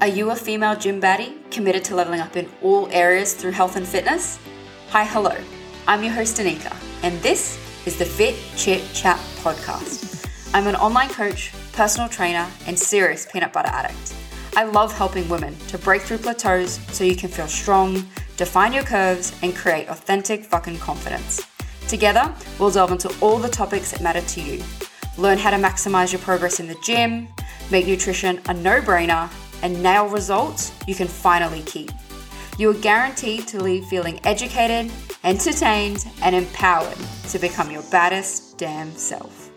Are you a female gym baddie committed to leveling up in all areas through health and fitness? Hi, hello. I'm your host, Danika, and this is the Fit Chit Chat podcast. I'm an online coach, personal trainer, and serious peanut butter addict. I love helping women to break through plateaus so you can feel strong, define your curves, and create authentic fucking confidence. Together, we'll delve into all the topics that matter to you. Learn how to maximize your progress in the gym, make nutrition a no brainer, and nail results you can finally keep. You are guaranteed to leave feeling educated, entertained, and empowered to become your baddest damn self.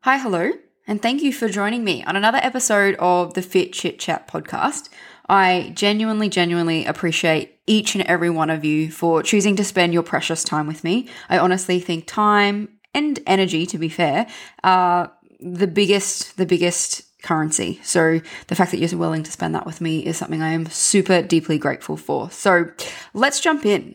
Hi, hello, and thank you for joining me on another episode of the Fit Chit Chat podcast. I genuinely, genuinely appreciate each and every one of you for choosing to spend your precious time with me. I honestly think time and energy, to be fair, are the biggest, the biggest currency. So the fact that you're willing to spend that with me is something I am super deeply grateful for. So let's jump in.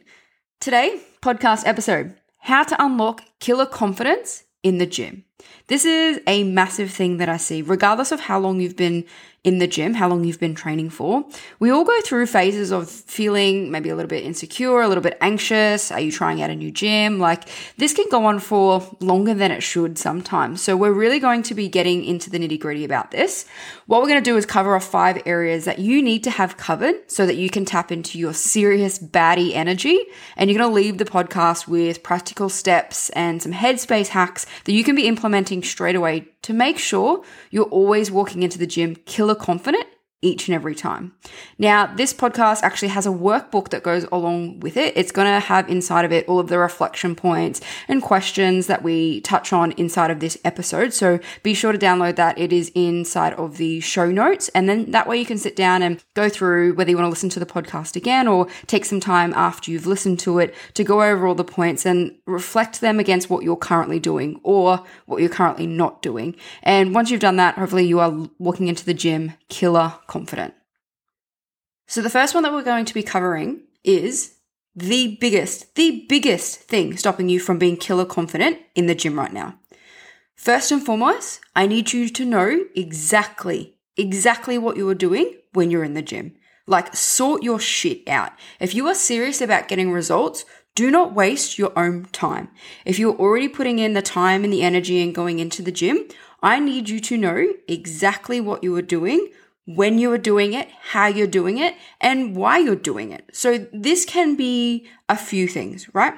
Today, podcast episode How to Unlock Killer Confidence in the Gym. This is a massive thing that I see, regardless of how long you've been in the gym, how long you've been training for. We all go through phases of feeling maybe a little bit insecure, a little bit anxious. Are you trying out a new gym? Like this can go on for longer than it should sometimes. So we're really going to be getting into the nitty gritty about this. What we're going to do is cover off five areas that you need to have covered so that you can tap into your serious baddie energy. And you're going to leave the podcast with practical steps and some headspace hacks that you can be implementing straight away to make sure you're always walking into the gym killer confident each and every time. Now, this podcast actually has a workbook that goes along with it. It's going to have inside of it all of the reflection points and questions that we touch on inside of this episode. So be sure to download that. It is inside of the show notes. And then that way you can sit down and go through whether you want to listen to the podcast again or take some time after you've listened to it to go over all the points and reflect them against what you're currently doing or what you're currently not doing. And once you've done that, hopefully you are walking into the gym killer confident. So, the first one that we're going to be covering is the biggest, the biggest thing stopping you from being killer confident in the gym right now. First and foremost, I need you to know exactly, exactly what you are doing when you're in the gym. Like, sort your shit out. If you are serious about getting results, do not waste your own time. If you're already putting in the time and the energy and going into the gym, I need you to know exactly what you are doing when you are doing it, how you're doing it, and why you're doing it. So this can be a few things, right?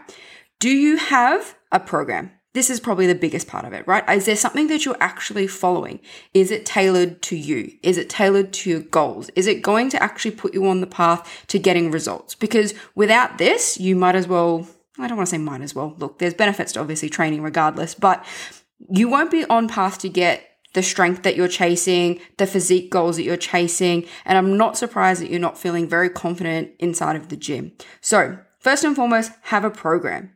Do you have a program? This is probably the biggest part of it, right? Is there something that you're actually following? Is it tailored to you? Is it tailored to your goals? Is it going to actually put you on the path to getting results? Because without this, you might as well, I don't want to say might as well. Look, there's benefits to obviously training regardless, but you won't be on path to get the strength that you're chasing, the physique goals that you're chasing. And I'm not surprised that you're not feeling very confident inside of the gym. So, first and foremost, have a program.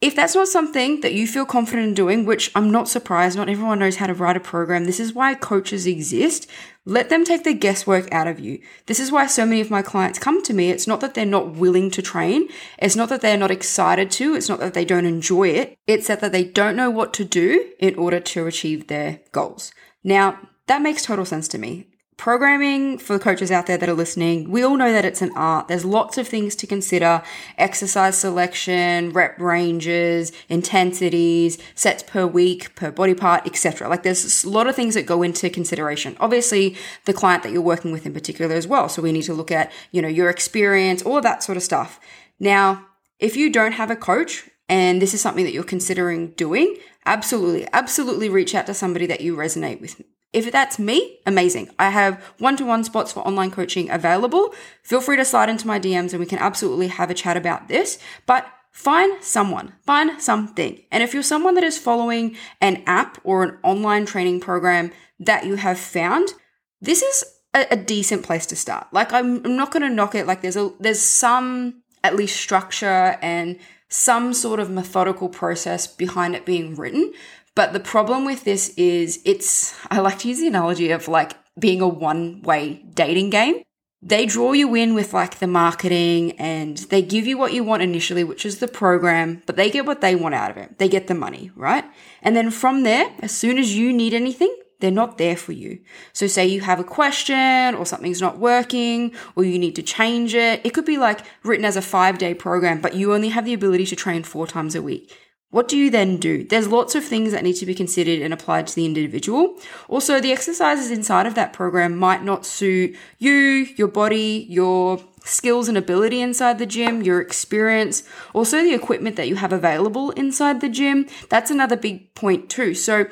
If that's not something that you feel confident in doing, which I'm not surprised, not everyone knows how to write a program. This is why coaches exist. Let them take the guesswork out of you. This is why so many of my clients come to me. It's not that they're not willing to train. It's not that they're not excited to. It's not that they don't enjoy it. It's that, they don't know what to do in order to achieve their goals. Now, that makes total sense to me programming for coaches out there that are listening, we all know that it's an art. There's lots of things to consider exercise selection, rep ranges, intensities, sets per week, per body part, etc. Like there's a lot of things that go into consideration. Obviously, the client that you're working with in particular as well. So we need to look at, you know, your experience, all that sort of stuff. Now, if you don't have a coach, and this is something that you're considering doing, absolutely, absolutely reach out to somebody that you resonate with if that's me, amazing. I have one to one spots for online coaching available. Feel free to slide into my DMs and we can absolutely have a chat about this. But find someone, find something. And if you're someone that is following an app or an online training program that you have found, this is a, a decent place to start. Like I'm, I'm not going to knock it. Like there's a, there's some at least structure and some sort of methodical process behind it being written. But the problem with this is it's, I like to use the analogy of like being a one way dating game. They draw you in with like the marketing and they give you what you want initially, which is the program, but they get what they want out of it. They get the money, right? And then from there, as soon as you need anything, they're not there for you. So, say you have a question or something's not working or you need to change it. It could be like written as a five day program, but you only have the ability to train four times a week. What do you then do? There's lots of things that need to be considered and applied to the individual. Also, the exercises inside of that program might not suit you, your body, your skills and ability inside the gym, your experience, also the equipment that you have available inside the gym. That's another big point too. So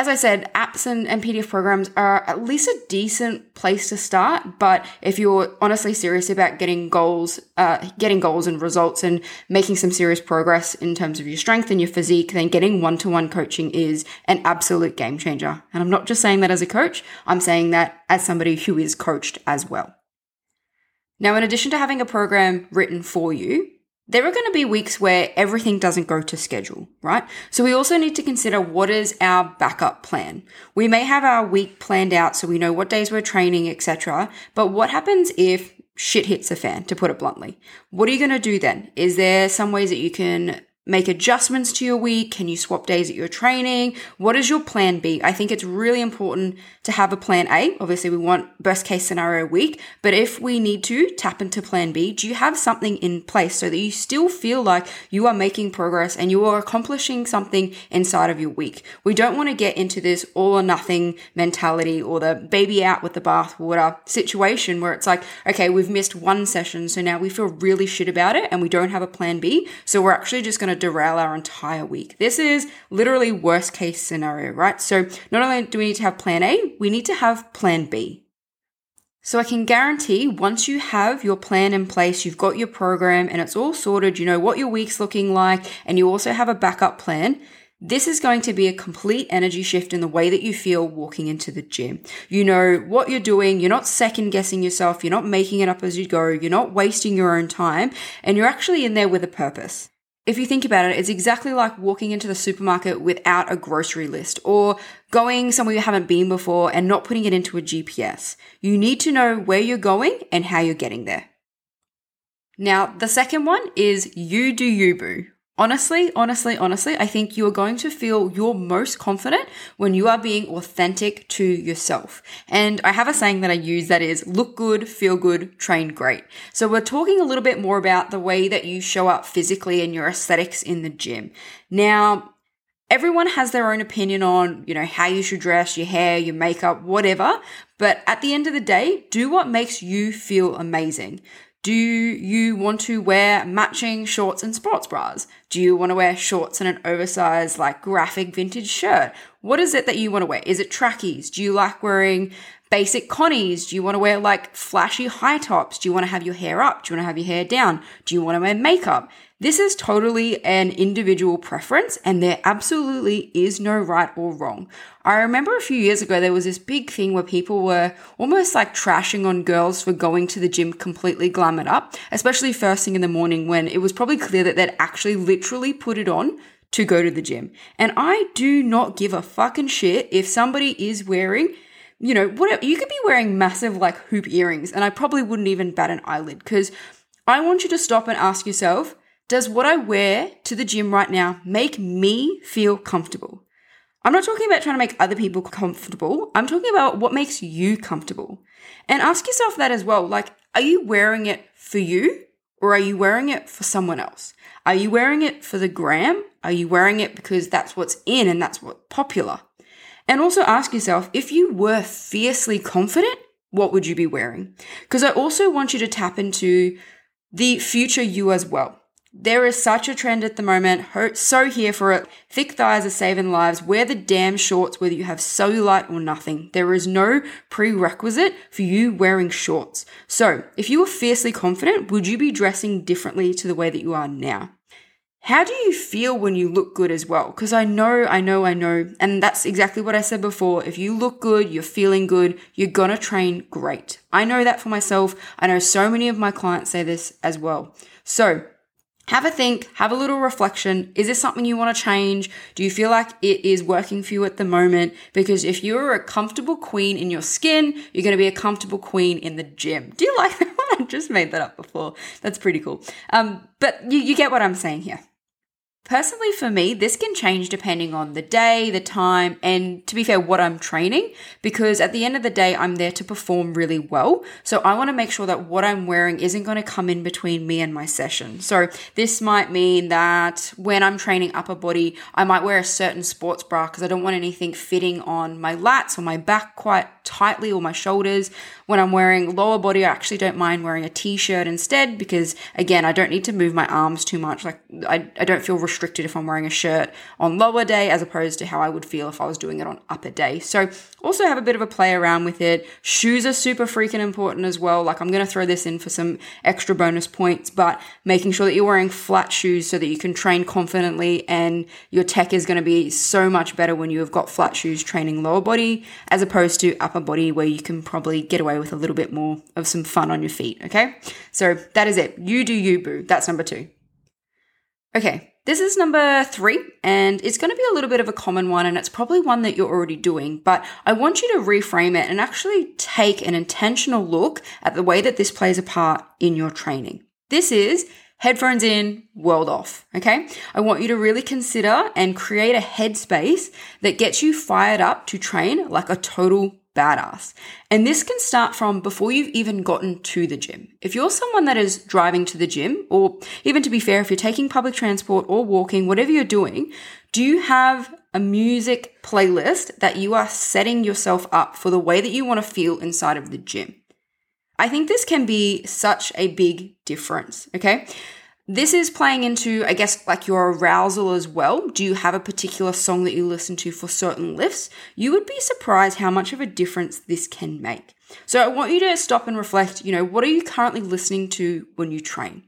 as I said, apps and, and PDF programs are at least a decent place to start. But if you're honestly serious about getting goals, uh, getting goals and results and making some serious progress in terms of your strength and your physique, then getting one to one coaching is an absolute game changer. And I'm not just saying that as a coach, I'm saying that as somebody who is coached as well. Now, in addition to having a program written for you, there are going to be weeks where everything doesn't go to schedule, right? So we also need to consider what is our backup plan. We may have our week planned out so we know what days we're training, etc. But what happens if shit hits the fan, to put it bluntly? What are you going to do then? Is there some ways that you can make adjustments to your week? Can you swap days at your training? What is your plan B? I think it's really important to have a plan A. Obviously, we want best case scenario week, but if we need to tap into plan B, do you have something in place so that you still feel like you are making progress and you are accomplishing something inside of your week? We don't want to get into this all or nothing mentality or the baby out with the bathwater situation where it's like, okay, we've missed one session, so now we feel really shit about it and we don't have a plan B. So we're actually just going to derail our entire week. This is literally worst case scenario, right? So not only do we need to have plan A, we need to have plan B. So I can guarantee once you have your plan in place, you've got your program and it's all sorted, you know what your week's looking like, and you also have a backup plan, this is going to be a complete energy shift in the way that you feel walking into the gym. You know what you're doing. You're not second guessing yourself. You're not making it up as you go. You're not wasting your own time and you're actually in there with a purpose. If you think about it, it's exactly like walking into the supermarket without a grocery list or going somewhere you haven't been before and not putting it into a GPS. You need to know where you're going and how you're getting there. Now, the second one is you do you boo. Honestly, honestly, honestly, I think you are going to feel your most confident when you are being authentic to yourself. And I have a saying that I use that is look good, feel good, train great. So we're talking a little bit more about the way that you show up physically and your aesthetics in the gym. Now, everyone has their own opinion on, you know, how you should dress, your hair, your makeup, whatever. But at the end of the day, do what makes you feel amazing. Do you want to wear matching shorts and sports bras? Do you want to wear shorts and an oversized, like graphic vintage shirt? What is it that you want to wear? Is it trackies? Do you like wearing basic connies? Do you want to wear like flashy high tops? Do you want to have your hair up? Do you want to have your hair down? Do you want to wear makeup? This is totally an individual preference and there absolutely is no right or wrong. I remember a few years ago there was this big thing where people were almost like trashing on girls for going to the gym completely glamoured up, especially first thing in the morning when it was probably clear that they'd actually literally put it on to go to the gym. And I do not give a fucking shit if somebody is wearing you know, whatever you could be wearing massive like hoop earrings and I probably wouldn't even bat an eyelid because I want you to stop and ask yourself, does what I wear to the gym right now make me feel comfortable? I'm not talking about trying to make other people comfortable. I'm talking about what makes you comfortable. And ask yourself that as well. Like, are you wearing it for you or are you wearing it for someone else? Are you wearing it for the gram? Are you wearing it because that's what's in and that's what's popular? And also ask yourself if you were fiercely confident, what would you be wearing? Because I also want you to tap into the future you as well. There is such a trend at the moment. So here for it. Thick thighs are saving lives. Wear the damn shorts whether you have cellulite or nothing. There is no prerequisite for you wearing shorts. So if you were fiercely confident, would you be dressing differently to the way that you are now? How do you feel when you look good as well? Because I know, I know, I know, and that's exactly what I said before. If you look good, you're feeling good, you're gonna train great. I know that for myself. I know so many of my clients say this as well. So have a think, have a little reflection. Is this something you want to change? Do you feel like it is working for you at the moment? Because if you're a comfortable queen in your skin, you're going to be a comfortable queen in the gym. Do you like that one? I just made that up before. That's pretty cool. Um, but you, you get what I'm saying here. Personally, for me, this can change depending on the day, the time, and to be fair, what I'm training, because at the end of the day, I'm there to perform really well. So I want to make sure that what I'm wearing isn't going to come in between me and my session. So this might mean that when I'm training upper body, I might wear a certain sports bra because I don't want anything fitting on my lats or my back quite tightly or my shoulders. When I'm wearing lower body, I actually don't mind wearing a t shirt instead because, again, I don't need to move my arms too much. Like, I, I don't feel restricted if I'm wearing a shirt on lower day as opposed to how I would feel if I was doing it on upper day. So, also have a bit of a play around with it. Shoes are super freaking important as well. Like, I'm going to throw this in for some extra bonus points, but making sure that you're wearing flat shoes so that you can train confidently and your tech is going to be so much better when you have got flat shoes training lower body as opposed to upper body where you can probably get away with a little bit more of some fun on your feet. Okay. So that is it. You do you, boo. That's number two. Okay. This is number three, and it's going to be a little bit of a common one, and it's probably one that you're already doing, but I want you to reframe it and actually take an intentional look at the way that this plays a part in your training. This is headphones in, world off. Okay. I want you to really consider and create a headspace that gets you fired up to train like a total badass. And this can start from before you've even gotten to the gym. If you're someone that is driving to the gym, or even to be fair, if you're taking public transport or walking, whatever you're doing, do you have a music playlist that you are setting yourself up for the way that you want to feel inside of the gym? I think this can be such a big difference. Okay. This is playing into, I guess, like your arousal as well. Do you have a particular song that you listen to for certain lifts? You would be surprised how much of a difference this can make. So I want you to stop and reflect, you know, what are you currently listening to when you train?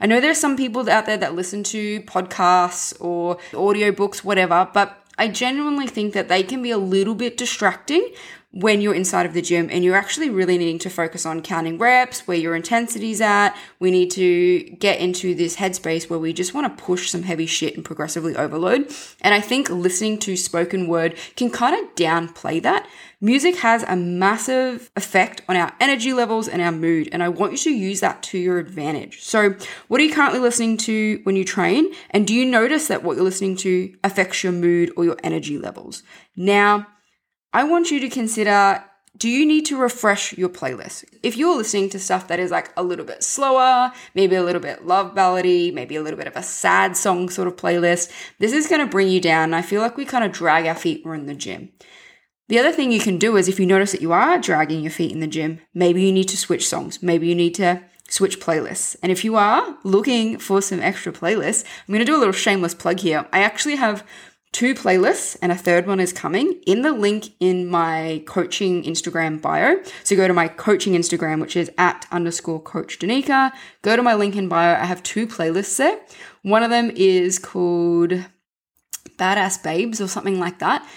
I know there are some people out there that listen to podcasts or audiobooks, whatever, but I genuinely think that they can be a little bit distracting when you're inside of the gym and you're actually really needing to focus on counting reps, where your intensity's at. We need to get into this headspace where we just want to push some heavy shit and progressively overload. And I think listening to spoken word can kind of downplay that. Music has a massive effect on our energy levels and our mood, and I want you to use that to your advantage. So, what are you currently listening to when you train? And do you notice that what you're listening to affects your mood or your energy levels? Now, I want you to consider do you need to refresh your playlist? If you're listening to stuff that is like a little bit slower, maybe a little bit love ballady, maybe a little bit of a sad song sort of playlist, this is going to bring you down. I feel like we kind of drag our feet when in the gym. The other thing you can do is if you notice that you are dragging your feet in the gym, maybe you need to switch songs. Maybe you need to switch playlists. And if you are looking for some extra playlists, I'm going to do a little shameless plug here. I actually have two playlists and a third one is coming in the link in my coaching Instagram bio. So go to my coaching Instagram, which is at underscore coach Danika. Go to my link in bio. I have two playlists there. One of them is called Badass Babes or something like that.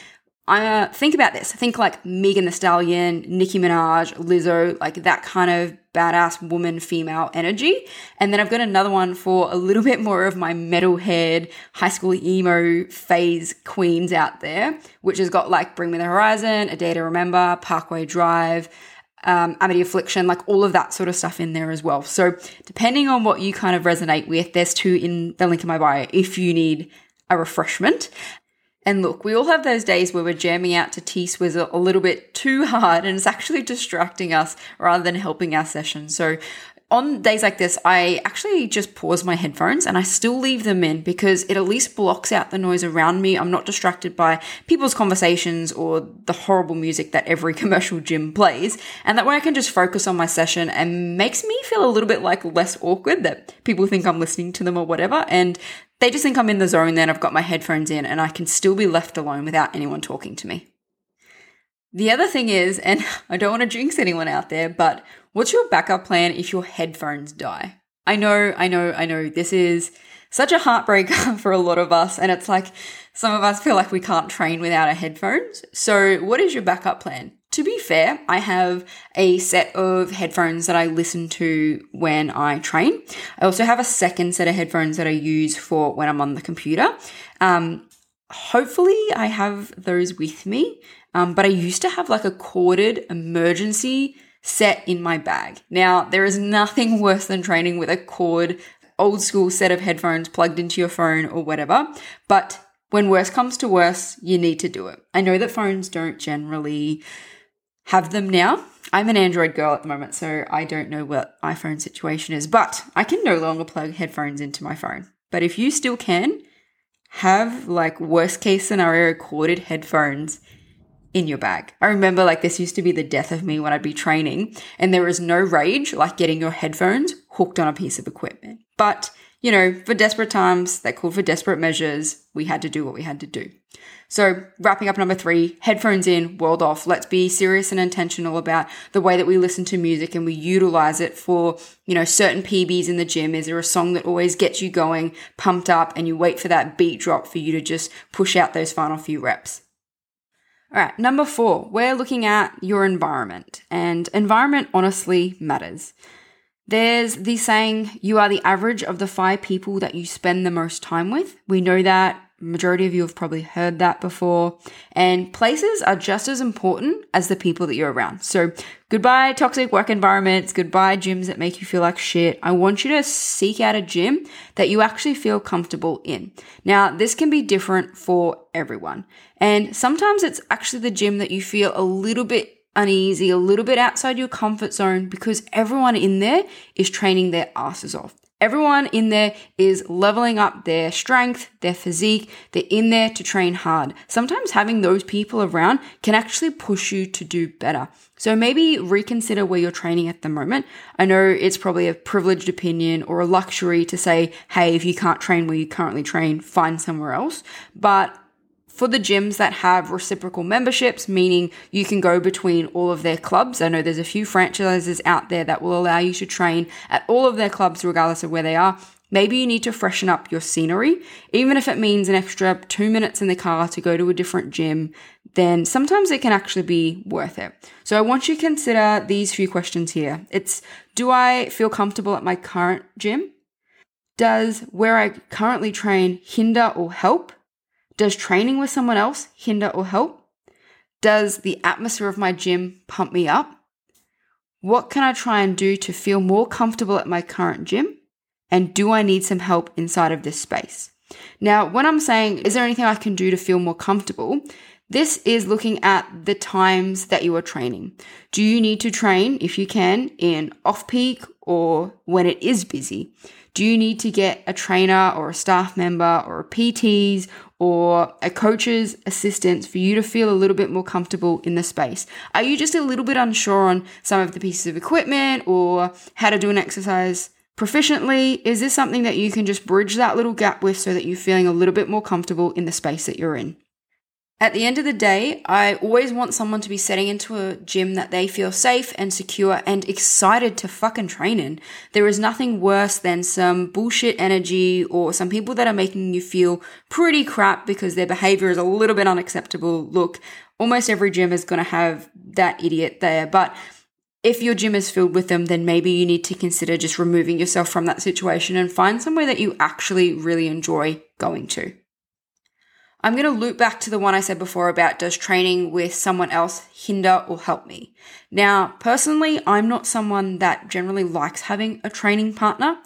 Uh, think about this. I think like Megan Thee Stallion, Nicki Minaj, Lizzo, like that kind of badass woman female energy. And then I've got another one for a little bit more of my metalhead high school emo phase queens out there, which has got like Bring Me the Horizon, A Day to Remember, Parkway Drive, um, Amity Affliction, like all of that sort of stuff in there as well. So depending on what you kind of resonate with, there's two in the link in my bio if you need a refreshment. And look, we all have those days where we're jamming out to T Swizzle a little bit too hard and it's actually distracting us rather than helping our session. So on days like this, I actually just pause my headphones and I still leave them in because it at least blocks out the noise around me. I'm not distracted by people's conversations or the horrible music that every commercial gym plays. And that way I can just focus on my session and makes me feel a little bit like less awkward that people think I'm listening to them or whatever. And they just think I'm in the zone then I've got my headphones in and I can still be left alone without anyone talking to me. The other thing is, and I don't want to jinx anyone out there, but what's your backup plan if your headphones die? I know, I know, I know this is such a heartbreaker for a lot of us. And it's like some of us feel like we can't train without our headphones. So, what is your backup plan? To be fair, I have a set of headphones that I listen to when I train. I also have a second set of headphones that I use for when I'm on the computer. Um, hopefully, I have those with me. Um, but I used to have like a corded emergency set in my bag. Now, there is nothing worse than training with a cord old school set of headphones plugged into your phone or whatever. But when worse comes to worse, you need to do it. I know that phones don't generally have them now. I'm an Android girl at the moment, so I don't know what iPhone situation is, but I can no longer plug headphones into my phone. But if you still can, have like worst case scenario corded headphones in your bag. I remember like this used to be the death of me when I'd be training, and there is no rage like getting your headphones hooked on a piece of equipment. But, you know, for desperate times that called for desperate measures, we had to do what we had to do. So, wrapping up number three, headphones in, world off. Let's be serious and intentional about the way that we listen to music and we utilize it for, you know, certain PBs in the gym. Is there a song that always gets you going, pumped up, and you wait for that beat drop for you to just push out those final few reps? All right, number four, we're looking at your environment, and environment honestly matters. There's the saying, you are the average of the five people that you spend the most time with. We know that Majority of you have probably heard that before. And places are just as important as the people that you're around. So goodbye toxic work environments, goodbye gyms that make you feel like shit. I want you to seek out a gym that you actually feel comfortable in. Now, this can be different for everyone. And sometimes it's actually the gym that you feel a little bit uneasy, a little bit outside your comfort zone because everyone in there is training their asses off. Everyone in there is leveling up their strength, their physique. They're in there to train hard. Sometimes having those people around can actually push you to do better. So maybe reconsider where you're training at the moment. I know it's probably a privileged opinion or a luxury to say, hey, if you can't train where you currently train, find somewhere else. But for the gyms that have reciprocal memberships, meaning you can go between all of their clubs. I know there's a few franchises out there that will allow you to train at all of their clubs, regardless of where they are. Maybe you need to freshen up your scenery, even if it means an extra two minutes in the car to go to a different gym, then sometimes it can actually be worth it. So I want you to consider these few questions here. It's do I feel comfortable at my current gym? Does where I currently train hinder or help? Does training with someone else hinder or help? Does the atmosphere of my gym pump me up? What can I try and do to feel more comfortable at my current gym? And do I need some help inside of this space? Now, when I'm saying, is there anything I can do to feel more comfortable? This is looking at the times that you are training. Do you need to train, if you can, in off peak or when it is busy? Do you need to get a trainer or a staff member or a PTs or a coach's assistance for you to feel a little bit more comfortable in the space? Are you just a little bit unsure on some of the pieces of equipment or how to do an exercise proficiently? Is this something that you can just bridge that little gap with so that you're feeling a little bit more comfortable in the space that you're in? At the end of the day, I always want someone to be setting into a gym that they feel safe and secure and excited to fucking train in. There is nothing worse than some bullshit energy or some people that are making you feel pretty crap because their behavior is a little bit unacceptable. Look, almost every gym is going to have that idiot there, but if your gym is filled with them, then maybe you need to consider just removing yourself from that situation and find somewhere that you actually really enjoy going to. I'm going to loop back to the one I said before about does training with someone else hinder or help me? Now, personally, I'm not someone that generally likes having a training partner.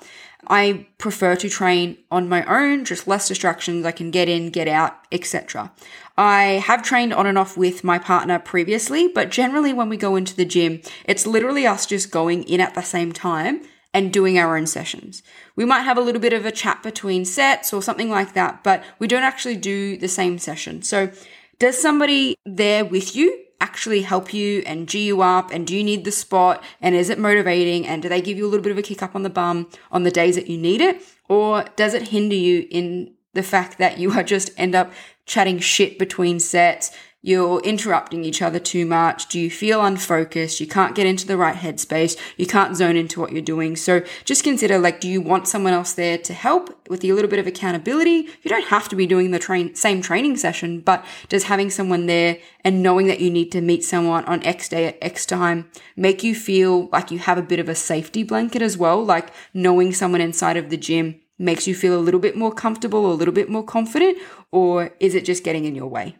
I prefer to train on my own, just less distractions. I can get in, get out, etc. I have trained on and off with my partner previously, but generally when we go into the gym, it's literally us just going in at the same time and doing our own sessions. We might have a little bit of a chat between sets or something like that, but we don't actually do the same session. So, does somebody there with you actually help you and G you up? And do you need the spot? And is it motivating? And do they give you a little bit of a kick up on the bum on the days that you need it? Or does it hinder you in the fact that you are just end up chatting shit between sets? You're interrupting each other too much? Do you feel unfocused? You can't get into the right headspace. You can't zone into what you're doing. So just consider like, do you want someone else there to help with a little bit of accountability? You don't have to be doing the train, same training session, but does having someone there and knowing that you need to meet someone on X day at X time make you feel like you have a bit of a safety blanket as well? Like knowing someone inside of the gym makes you feel a little bit more comfortable, a little bit more confident, or is it just getting in your way?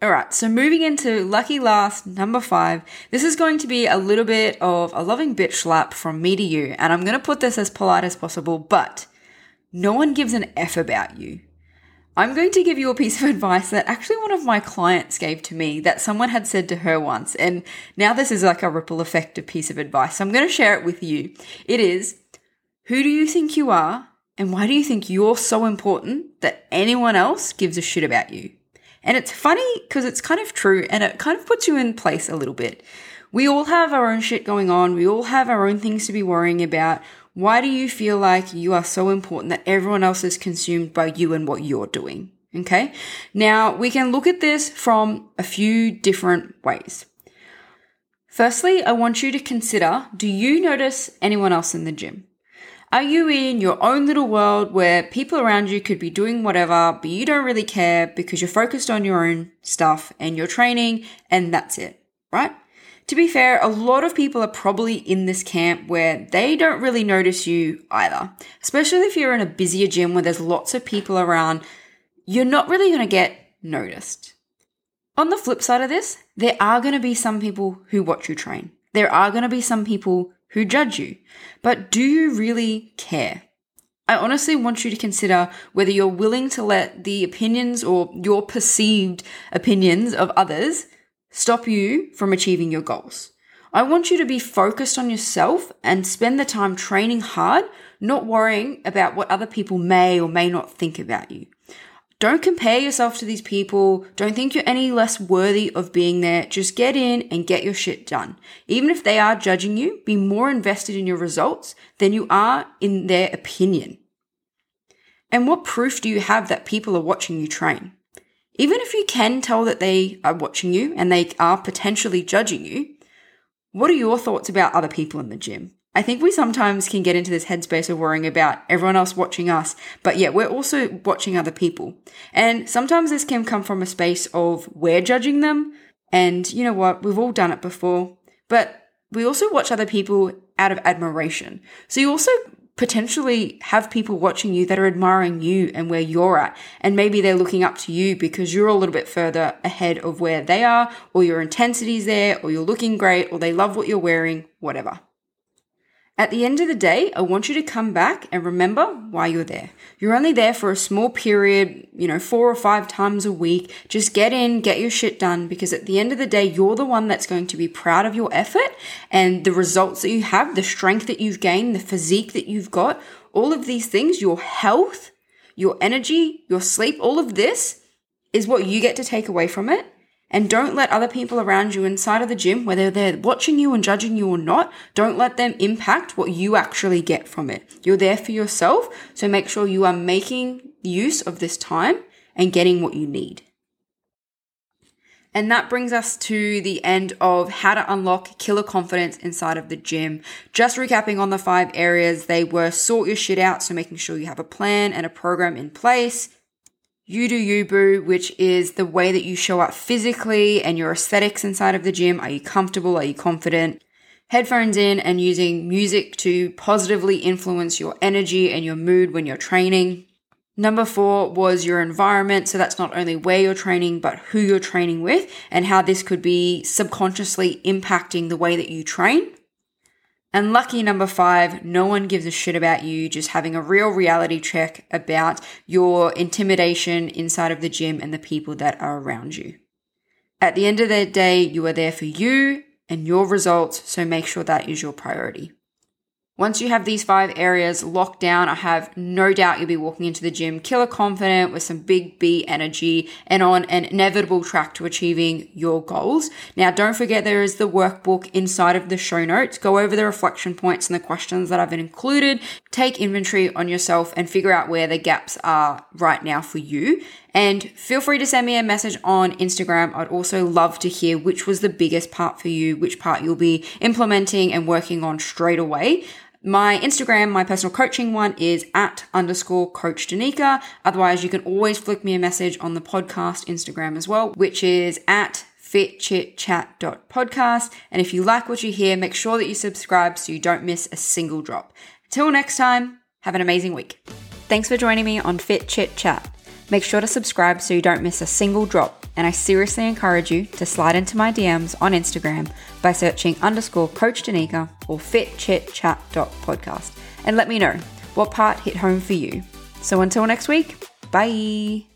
All right, so moving into lucky last, number five. This is going to be a little bit of a loving bitch slap from me to you, and I'm going to put this as polite as possible, but no one gives an F about you. I'm going to give you a piece of advice that actually one of my clients gave to me that someone had said to her once, and now this is like a ripple effect of piece of advice. So I'm going to share it with you. It is Who do you think you are, and why do you think you're so important that anyone else gives a shit about you? And it's funny because it's kind of true and it kind of puts you in place a little bit. We all have our own shit going on. We all have our own things to be worrying about. Why do you feel like you are so important that everyone else is consumed by you and what you're doing? Okay. Now we can look at this from a few different ways. Firstly, I want you to consider do you notice anyone else in the gym? Are you in your own little world where people around you could be doing whatever, but you don't really care because you're focused on your own stuff and your training and that's it, right? To be fair, a lot of people are probably in this camp where they don't really notice you either. Especially if you're in a busier gym where there's lots of people around, you're not really going to get noticed. On the flip side of this, there are going to be some people who watch you train. There are going to be some people who judge you. But do you really care? I honestly want you to consider whether you're willing to let the opinions or your perceived opinions of others stop you from achieving your goals. I want you to be focused on yourself and spend the time training hard, not worrying about what other people may or may not think about you. Don't compare yourself to these people. Don't think you're any less worthy of being there. Just get in and get your shit done. Even if they are judging you, be more invested in your results than you are in their opinion. And what proof do you have that people are watching you train? Even if you can tell that they are watching you and they are potentially judging you, what are your thoughts about other people in the gym? I think we sometimes can get into this headspace of worrying about everyone else watching us, but yet we're also watching other people. And sometimes this can come from a space of we're judging them. And you know what? We've all done it before, but we also watch other people out of admiration. So you also potentially have people watching you that are admiring you and where you're at. And maybe they're looking up to you because you're a little bit further ahead of where they are, or your intensity's there, or you're looking great, or they love what you're wearing, whatever. At the end of the day, I want you to come back and remember why you're there. You're only there for a small period, you know, four or five times a week. Just get in, get your shit done, because at the end of the day, you're the one that's going to be proud of your effort and the results that you have, the strength that you've gained, the physique that you've got, all of these things, your health, your energy, your sleep, all of this is what you get to take away from it. And don't let other people around you inside of the gym, whether they're watching you and judging you or not, don't let them impact what you actually get from it. You're there for yourself, so make sure you are making use of this time and getting what you need. And that brings us to the end of how to unlock killer confidence inside of the gym. Just recapping on the five areas, they were sort your shit out, so making sure you have a plan and a program in place you do you boo, which is the way that you show up physically and your aesthetics inside of the gym. Are you comfortable? Are you confident? Headphones in and using music to positively influence your energy and your mood when you're training. Number four was your environment. So that's not only where you're training, but who you're training with and how this could be subconsciously impacting the way that you train. And lucky number five, no one gives a shit about you, just having a real reality check about your intimidation inside of the gym and the people that are around you. At the end of the day, you are there for you and your results, so make sure that is your priority. Once you have these five areas locked down, I have no doubt you'll be walking into the gym killer confident with some big B energy and on an inevitable track to achieving your goals. Now, don't forget there is the workbook inside of the show notes. Go over the reflection points and the questions that I've included. Take inventory on yourself and figure out where the gaps are right now for you. And feel free to send me a message on Instagram. I'd also love to hear which was the biggest part for you, which part you'll be implementing and working on straight away. My Instagram, my personal coaching one is at underscore coach Danika. Otherwise, you can always flick me a message on the podcast Instagram as well, which is at fitchitchat.podcast. And if you like what you hear, make sure that you subscribe so you don't miss a single drop. Till next time, have an amazing week. Thanks for joining me on Fit Chit Chat. Make sure to subscribe so you don't miss a single drop. And I seriously encourage you to slide into my DMs on Instagram by searching underscore Coach Danika or fitchitchat.podcast and let me know what part hit home for you. So until next week, bye.